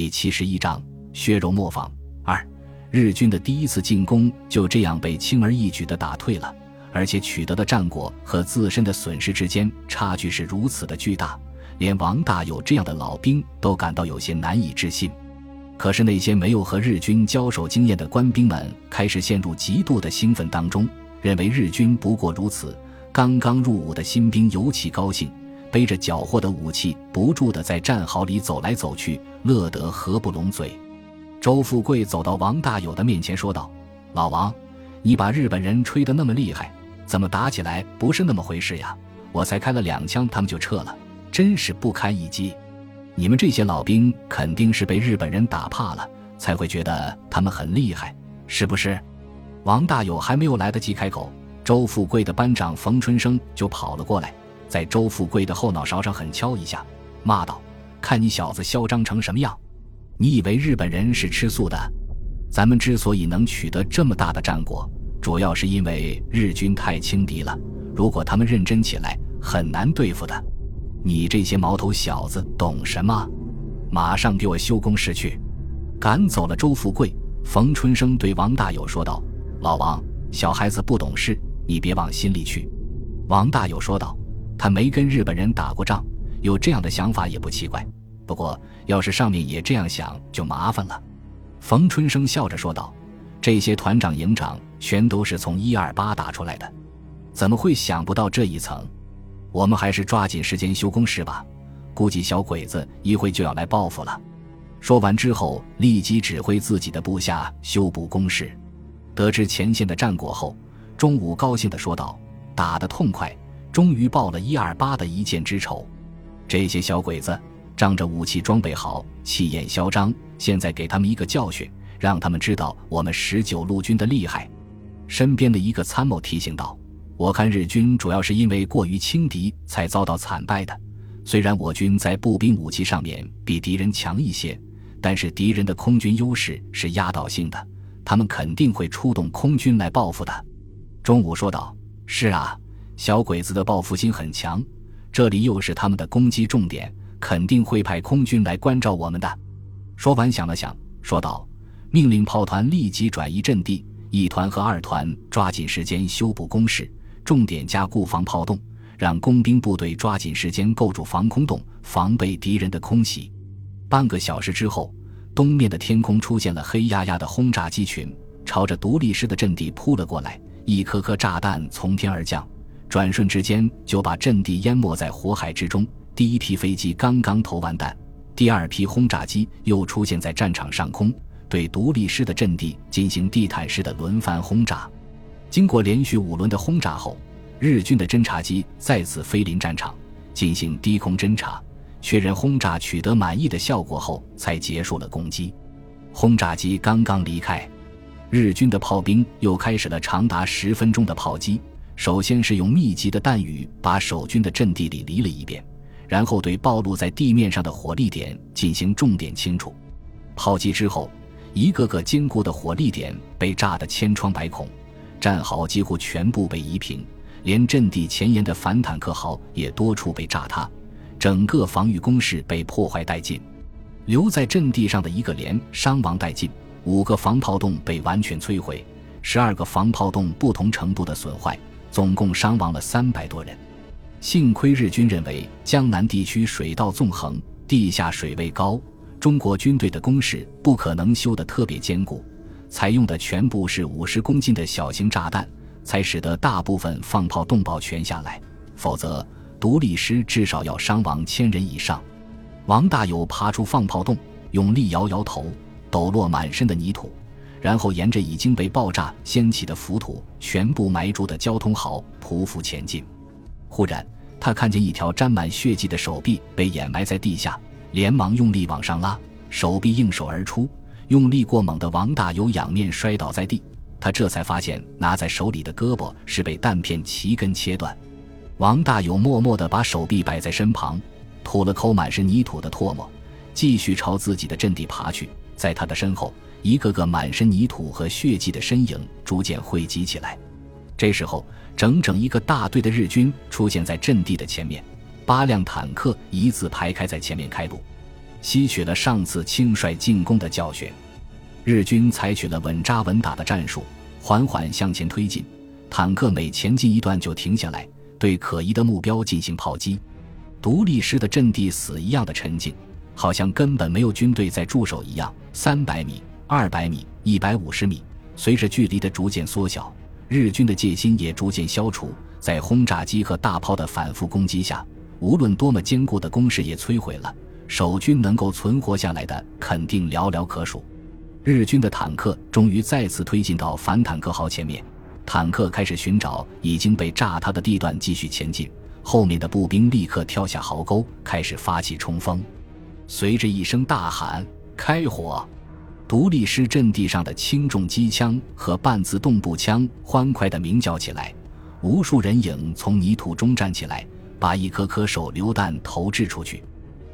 第七十一章血肉磨坊二，日军的第一次进攻就这样被轻而易举地打退了，而且取得的战果和自身的损失之间差距是如此的巨大，连王大有这样的老兵都感到有些难以置信。可是那些没有和日军交手经验的官兵们开始陷入极度的兴奋当中，认为日军不过如此。刚刚入伍的新兵尤其高兴。背着缴获的武器，不住地在战壕里走来走去，乐得合不拢嘴。周富贵走到王大有的面前，说道：“老王，你把日本人吹得那么厉害，怎么打起来不是那么回事呀？我才开了两枪，他们就撤了，真是不堪一击。你们这些老兵肯定是被日本人打怕了，才会觉得他们很厉害，是不是？”王大有还没有来得及开口，周富贵的班长冯春生就跑了过来。在周富贵的后脑勺上狠敲一下，骂道：“看你小子嚣张成什么样！你以为日本人是吃素的？咱们之所以能取得这么大的战果，主要是因为日军太轻敌了。如果他们认真起来，很难对付的。你这些毛头小子懂什么？马上给我修工事去！”赶走了周富贵，冯春生对王大有说道：“老王，小孩子不懂事，你别往心里去。”王大有说道。他没跟日本人打过仗，有这样的想法也不奇怪。不过，要是上面也这样想，就麻烦了。冯春生笑着说道：“这些团长、营长全都是从一二八打出来的，怎么会想不到这一层？我们还是抓紧时间修工事吧。估计小鬼子一会就要来报复了。”说完之后，立即指挥自己的部下修补工事。得知前线的战果后，中午高兴地说道：“打得痛快。”终于报了一二八的一箭之仇，这些小鬼子仗着武器装备好，气焰嚣张。现在给他们一个教训，让他们知道我们十九路军的厉害。身边的一个参谋提醒道：“我看日军主要是因为过于轻敌才遭到惨败的。虽然我军在步兵武器上面比敌人强一些，但是敌人的空军优势是压倒性的，他们肯定会出动空军来报复的。”中午说道：“是啊。”小鬼子的报复心很强，这里又是他们的攻击重点，肯定会派空军来关照我们的。说完，想了想，说道：“命令炮团立即转移阵地，一团和二团抓紧时间修补工事，重点加固防炮洞，让工兵部队抓紧时间构筑防空洞，防备敌人的空袭。”半个小时之后，东面的天空出现了黑压压的轰炸机群，朝着独立师的阵地扑了过来，一颗颗炸弹从天而降。转瞬之间就把阵地淹没在火海之中。第一批飞机刚刚投完弹，第二批轰炸机又出现在战场上空，对独立师的阵地进行地毯式的轮番轰炸。经过连续五轮的轰炸后，日军的侦察机再次飞临战场进行低空侦察，确认轰炸取得满意的效果后，才结束了攻击。轰炸机刚刚离开，日军的炮兵又开始了长达十分钟的炮击。首先是用密集的弹雨把守军的阵地里犁了一遍，然后对暴露在地面上的火力点进行重点清除。炮击之后，一个个坚固的火力点被炸得千疮百孔，战壕几乎全部被夷平，连阵地前沿的反坦克壕也多处被炸塌，整个防御工事被破坏殆尽。留在阵地上的一个连伤亡殆尽，五个防炮洞被完全摧毁，十二个防炮洞不同程度的损坏。总共伤亡了三百多人，幸亏日军认为江南地区水道纵横，地下水位高，中国军队的工事不可能修得特别坚固，采用的全部是五十公斤的小型炸弹，才使得大部分放炮洞保全下来。否则，独立师至少要伤亡千人以上。王大有爬出放炮洞，用力摇摇头，抖落满身的泥土。然后沿着已经被爆炸掀起的浮土全部埋住的交通壕匍匐前进。忽然，他看见一条沾满血迹的手臂被掩埋在地下，连忙用力往上拉，手臂应手而出，用力过猛的王大有仰面摔倒在地。他这才发现拿在手里的胳膊是被弹片齐根切断。王大有默默地把手臂摆在身旁，吐了口满是泥土的唾沫，继续朝自己的阵地爬去。在他的身后。一个个满身泥土和血迹的身影逐渐汇集起来。这时候，整整一个大队的日军出现在阵地的前面，八辆坦克一字排开在前面开路。吸取了上次轻率进攻的教训。日军采取了稳扎稳打的战术，缓缓向前推进。坦克每前进一段就停下来，对可疑的目标进行炮击。独立师的阵地死一样的沉静，好像根本没有军队在驻守一样。三百米、二百米、一百五十米，随着距离的逐渐缩小，日军的戒心也逐渐消除。在轰炸机和大炮的反复攻击下，无论多么坚固的工事也摧毁了。守军能够存活下来的，肯定寥寥可数。日军的坦克终于再次推进到反坦克壕前面，坦克开始寻找已经被炸塌的地段继续前进。后面的步兵立刻跳下壕沟，开始发起冲锋。随着一声大喊“开火”，独立师阵地上的轻重机枪和半自动步枪欢快地鸣叫起来。无数人影从泥土中站起来，把一颗颗手榴弹投掷出去。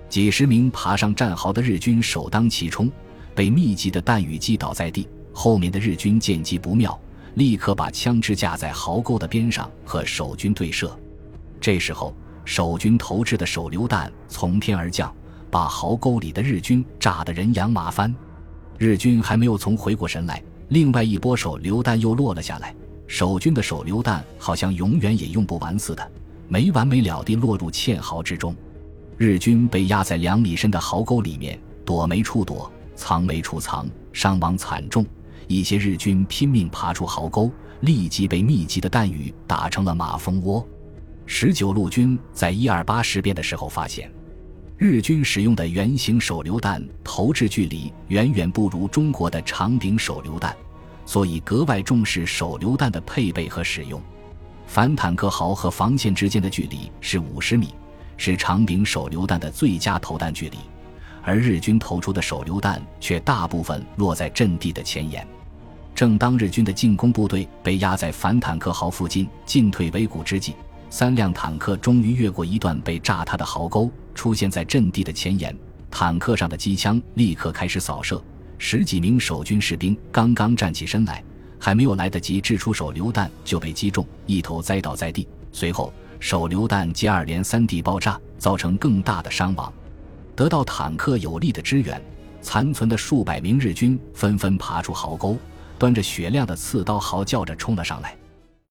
几十名爬上战壕的日军首当其冲。被密集的弹雨击倒在地，后面的日军见机不妙，立刻把枪支架在壕沟的边上和守军对射。这时候，守军投掷的手榴弹从天而降，把壕沟里的日军炸得人仰马翻。日军还没有从回过神来，另外一波手榴弹又落了下来。守军的手榴弹好像永远也用不完似的，没完没了地落入堑壕之中。日军被压在两米深的壕沟里面，躲没处躲。藏没处藏，伤亡惨重。一些日军拼命爬出壕沟，立即被密集的弹雨打成了马蜂窝。十九路军在一二八事变的时候发现，日军使用的圆形手榴弹投掷距离远远不如中国的长柄手榴弹，所以格外重视手榴弹的配备和使用。反坦克壕和防线之间的距离是五十米，是长柄手榴弹的最佳投弹距离。而日军投出的手榴弹却大部分落在阵地的前沿。正当日军的进攻部队被压在反坦克壕附近进退维谷之际，三辆坦克终于越过一段被炸塌的壕沟，出现在阵地的前沿。坦克上的机枪立刻开始扫射，十几名守军士兵刚刚站起身来，还没有来得及掷出手榴弹，就被击中，一头栽倒在地。随后，手榴弹接二连三地爆炸，造成更大的伤亡。得到坦克有力的支援，残存的数百名日军纷纷爬出壕沟，端着雪亮的刺刀，嚎叫着冲了上来。